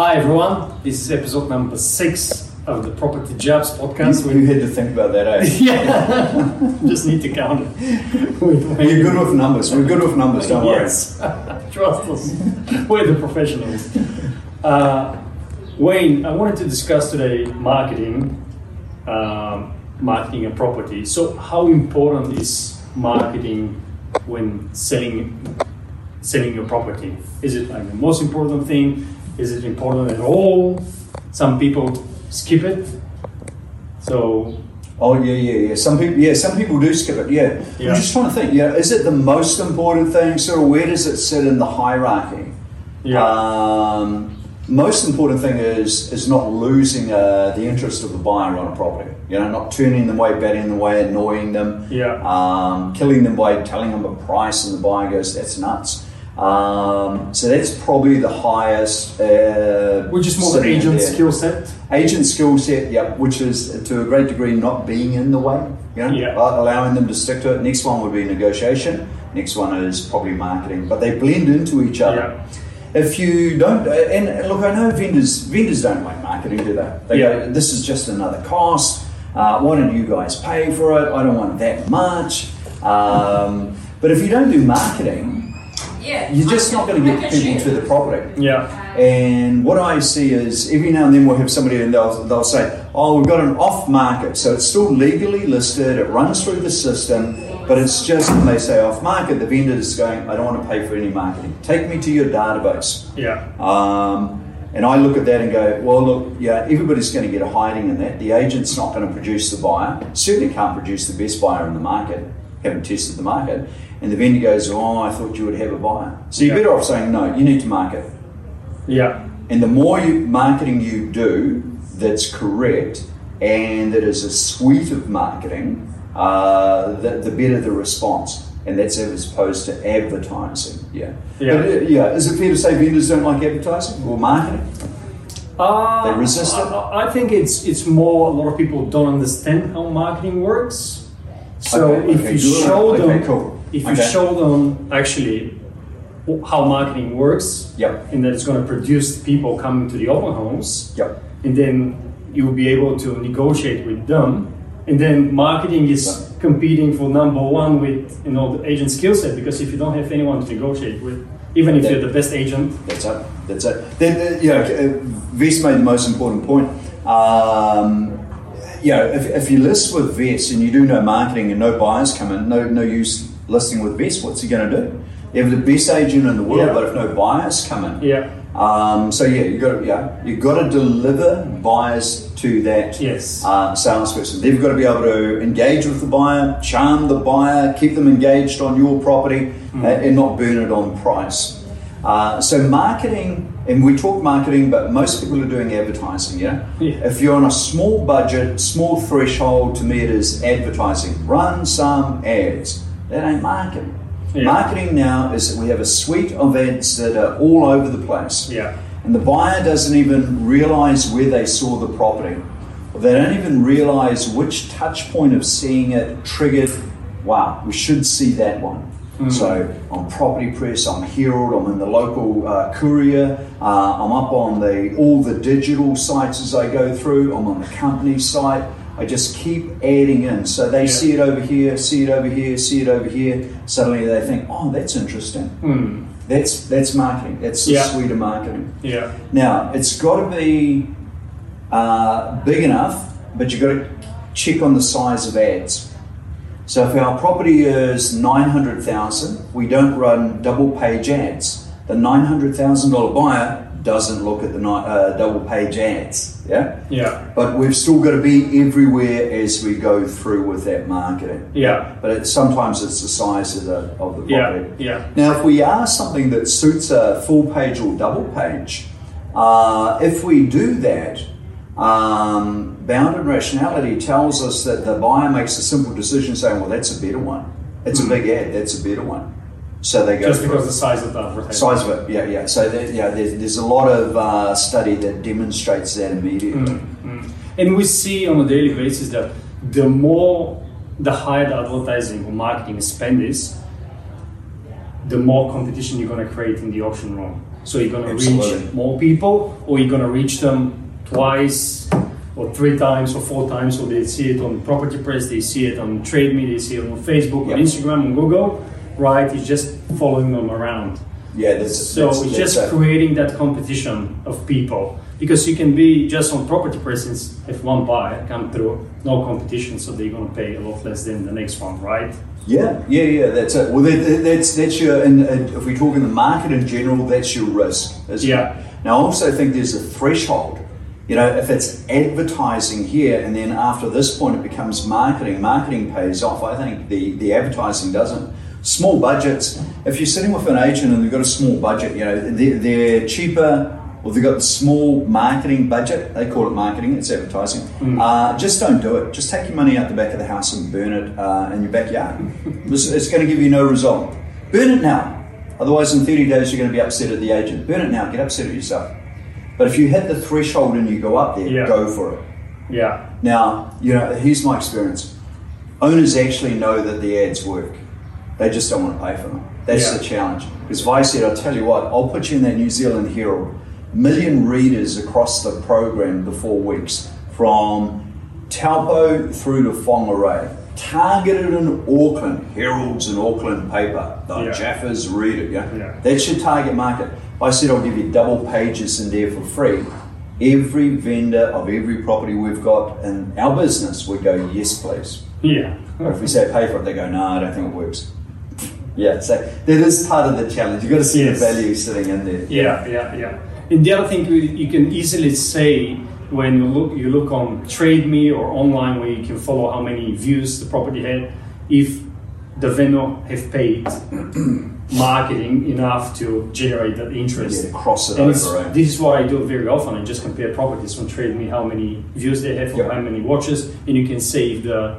Hi everyone, this is episode number six of the Property Jobs podcast. You, you had to think about that, eh? yeah, just need to count it. We're good with numbers. We're good with numbers, don't yes, trust us. We're the professionals. Uh, Wayne, I wanted to discuss today marketing, um, marketing a property. So, how important is marketing when selling selling your property? Is it like the most important thing? Is it important at all? Some people skip it. So. Oh yeah, yeah, yeah. Some people, yeah, some people do skip it. Yeah. Yeah. I'm just trying to think. Yeah, is it the most important thing? Sort of, where does it sit in the hierarchy? yeah, Um, most important thing is is not losing uh, the interest of the buyer on a property. You know, not turning them away, batting them away, annoying them. yeah, um, killing them by telling them a price, and the buyer goes, "That's nuts." Um, so that's probably the highest. Uh, which is more the agent there. skill set. Agent skill set, yeah, which is to a great degree not being in the way, you know, Yeah. uh, allowing them to stick to it. Next one would be negotiation. Next one is probably marketing, but they blend into each other. If you don't, uh, and and look, I know vendors vendors don't like marketing, do they? They Yeah. go, this is just another cost. Uh, why don't you guys pay for it? I don't want that much. Um, but if you don't do marketing, Yeah. you're just not going to get people to the property. Yeah, And what I see is every now and then we'll have somebody and they'll, they'll say, oh, we've got an off market. So it's still legally listed, it runs through the system, but it's just when they say off market, the vendor is going, I don't want to pay for any marketing. Take me to your database. yeah, Um, and I look at that and go, well, look, yeah, everybody's going to get a hiding in that. The agent's not going to produce the buyer, certainly can't produce the best buyer in the market, haven't tested the market. And the vendor goes, oh, I thought you would have a buyer. So you're Yeah. better off saying, no, you need to market. yeah, And the more you, marketing you do that's correct and that is a suite of marketing, uh, the, the better the response. And that's as opposed to advertising. Yeah. Yeah. But, uh, yeah. Is it fair to say vendors don't like advertising or marketing? Uh, They resist it? I, I think it's it's more a lot of people don't understand how marketing works. So Okay, if okay, you good. show them, cool. if you show them actually how marketing works, Yep. and that it's going to produce people coming to the open homes, Yep. and then you'll be able to negotiate with them. And then marketing is competing for number one with you know the agent skill set because if you don't have anyone to negotiate with, even if That- you're the best agent, That's it. That's it. Then, uh, you know, uh, Vess made the most important point. Um, you know, if, if you list with Vess and you do no marketing and no buyers come in, no no use listing with Vess. What's he going to do? You have the best agent in the world, Yeah. but if no buyers come in, yeah, um, so yeah, you got to yeah, you got to deliver buyers to that yes, uh, salesperson. They've got to be able to engage with the buyer, charm the buyer, keep them engaged on your property, Hmm. uh, and not burn it on price. Uh, so marketing, and we talk marketing, but most people are doing advertising. Yeah. Yeah. If you're on a small budget, small threshold, to me it is advertising. Run some ads. That ain't marketing. Yeah. Marketing now is that we have a suite of ads that are all over the place. yeah. And the buyer doesn't even realize where they saw the property. Or they don't even realize which touch point of seeing it triggered, wow, we should see that one. So on Property Press, I'm Herald, I'm in the local uh, Courier, uh, I'm up on the all the digital sites as I go through, I'm on the company site. I just keep adding in. So they Yeah. see it over here, see it over here, see it over here. Suddenly they think, oh, that's interesting. Hmm. That's that's marketing. That's the Yeah. suite of marketing. Yeah. Now, it's got to be uh, big enough, but you've got to check on the size of ads. So if our property is 900,000, we don't run double page ads. The $900,000 buyer doesn't look at the uh, double page ads, yeah? Yeah. But we've still got to be everywhere as we go through with that marketing. Yeah. But it, sometimes it's the size of the, of the property. Yeah. Yeah. Now, if we are something that suits a full page or double page, uh, if we do that, um, bounded rationality tells us that the buyer makes a simple decision saying, well, that's a better one. It's a big ad, that's a better one. So they go Just because the size of the advertisement. Size of it, yeah, yeah. So there, yeah, there's, there's a lot of uh, study that demonstrates that immediately. Mm. And we see on a daily basis that the more the higher the advertising or marketing spend is, the more competition you're going to create in the auction room. So you're going to reach more people, or you're going to reach them twice, or three times, or four times. So they see it on Property Press, they see it on Trade Me, they see it on Facebook, Yep. on Instagram, on Google. Right? It's just following them around. Yeah, that's So that's, it's that's just a- creating that competition of people because you can be just on property presence if one buyer come through, no competition, so they're gonna pay a lot less than the next one, right? Yeah, yeah, yeah. That's it. Well, that, that- that's that's your. And uh, if we talk in the market in general, that's your risk. Isn't Yeah. It? Now, I also think there's a threshold. You know, if it's advertising here, and then after this point it becomes marketing. Marketing pays off. I think the the advertising doesn't. Small budgets. If you're sitting with an agent and they've got a small budget, you know they're, they're cheaper. Or they've got a small marketing budget. They call it marketing. It's advertising. Uh, just don't do it. Just take your money out the back of the house and burn it uh, in your backyard. it's, it's going to give you no result. Burn it now. Otherwise, in 30 days, you're going to be upset at the agent. Burn it now. Get upset at yourself. But if you hit the threshold and you go up there, Yeah. go for it. Yeah, Now, you know, here's my experience. Owners actually know that the ads work. They just don't want to pay for them. That's Yeah. the challenge. Because if I said, I'll tell you what, I'll put you in that New Zealand Herald, million readers across the program the four weeks, from Taupo through to Whangarei, targeted in Auckland, Herald's an Auckland paper, the Yeah. Jaffas read it, yeah? Yeah. That's your target market. I said I'll give you double pages in there for free. Every vendor of every property we've got in our business would go, yes, please. yeah, Or if we say pay for it, they go, no, I don't think it works. Yeah, so that is part of the challenge. You've got to see Yes. the value sitting in there. yeah, yeah, yeah. And the other thing you you can easily say when you look you look on Trade Me or online where you can follow how many views the property had, if the vendor have paid marketing enough to generate that interest. Yeah, cross it And over, right? this is what I do very often. I just compare properties on Trade Me, how many views they have, or Yep. how many watches, and you can see if the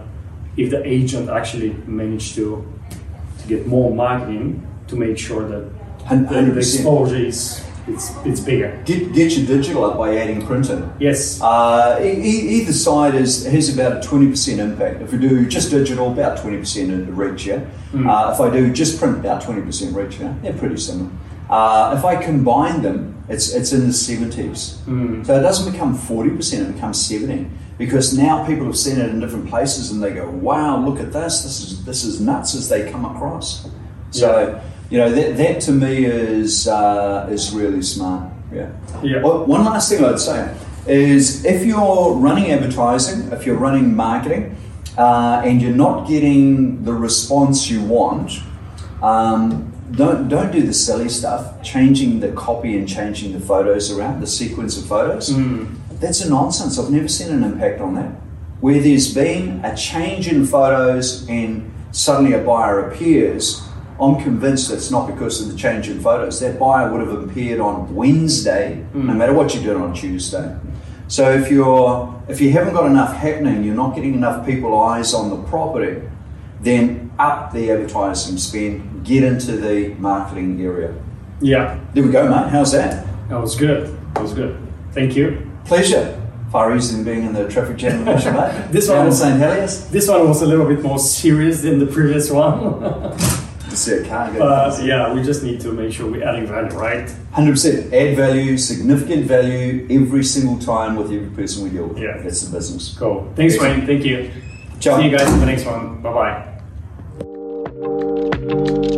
if the agent actually managed to to get more marketing to make sure that Hun- the, 100%. the exposure is it's it's bigger. Get, get your digital up by adding printing. Yes. Uh, e- either side is has about a twenty percent impact. If we do just digital, about twenty percent reach. Yeah. Uh, if I do just print, about twenty percent reach. Yeah. They're pretty similar. Uh, if I combine them, it's it's in the seventies. So it doesn't become forty percent; it becomes seventy. Because now people have seen it in different places and they go, "Wow, look at this! This is this is nuts!" As they come across. So you know that that to me is uh, is really smart. Yeah. Yeah. Well, one last thing I'd say is if you're running advertising, if you're running marketing, uh, and you're not getting the response you want, um, don't don't do the silly stuff, changing the copy and changing the photos around, the sequence of photos. That's a nonsense. I've never seen an impact on that. Where there's been a change in photos and suddenly a buyer appears, I'm convinced it's not because of the change in photos. That buyer would have appeared on Wednesday, hmm. no matter what you did on Tuesday. So if you're if you haven't got enough happening, you're not getting enough people eyes on the property, then up the advertising spend, get into the marketing area. Yeah. There we go, mate. How's that? That was good. That was good. Thank you. Pleasure. Far easier than being in the traffic jam mate. This one was- St. Heliers. This one was a little bit more serious than the previous one. to say can't uh, Yeah, we just need to make sure we're adding value, right? 100%. Add value, significant value every single time with every person we deal with. Yeah. That's the business. Cool. Thanks, Wayne. Thank you. Ciao. See you guys in the next one. Bye bye.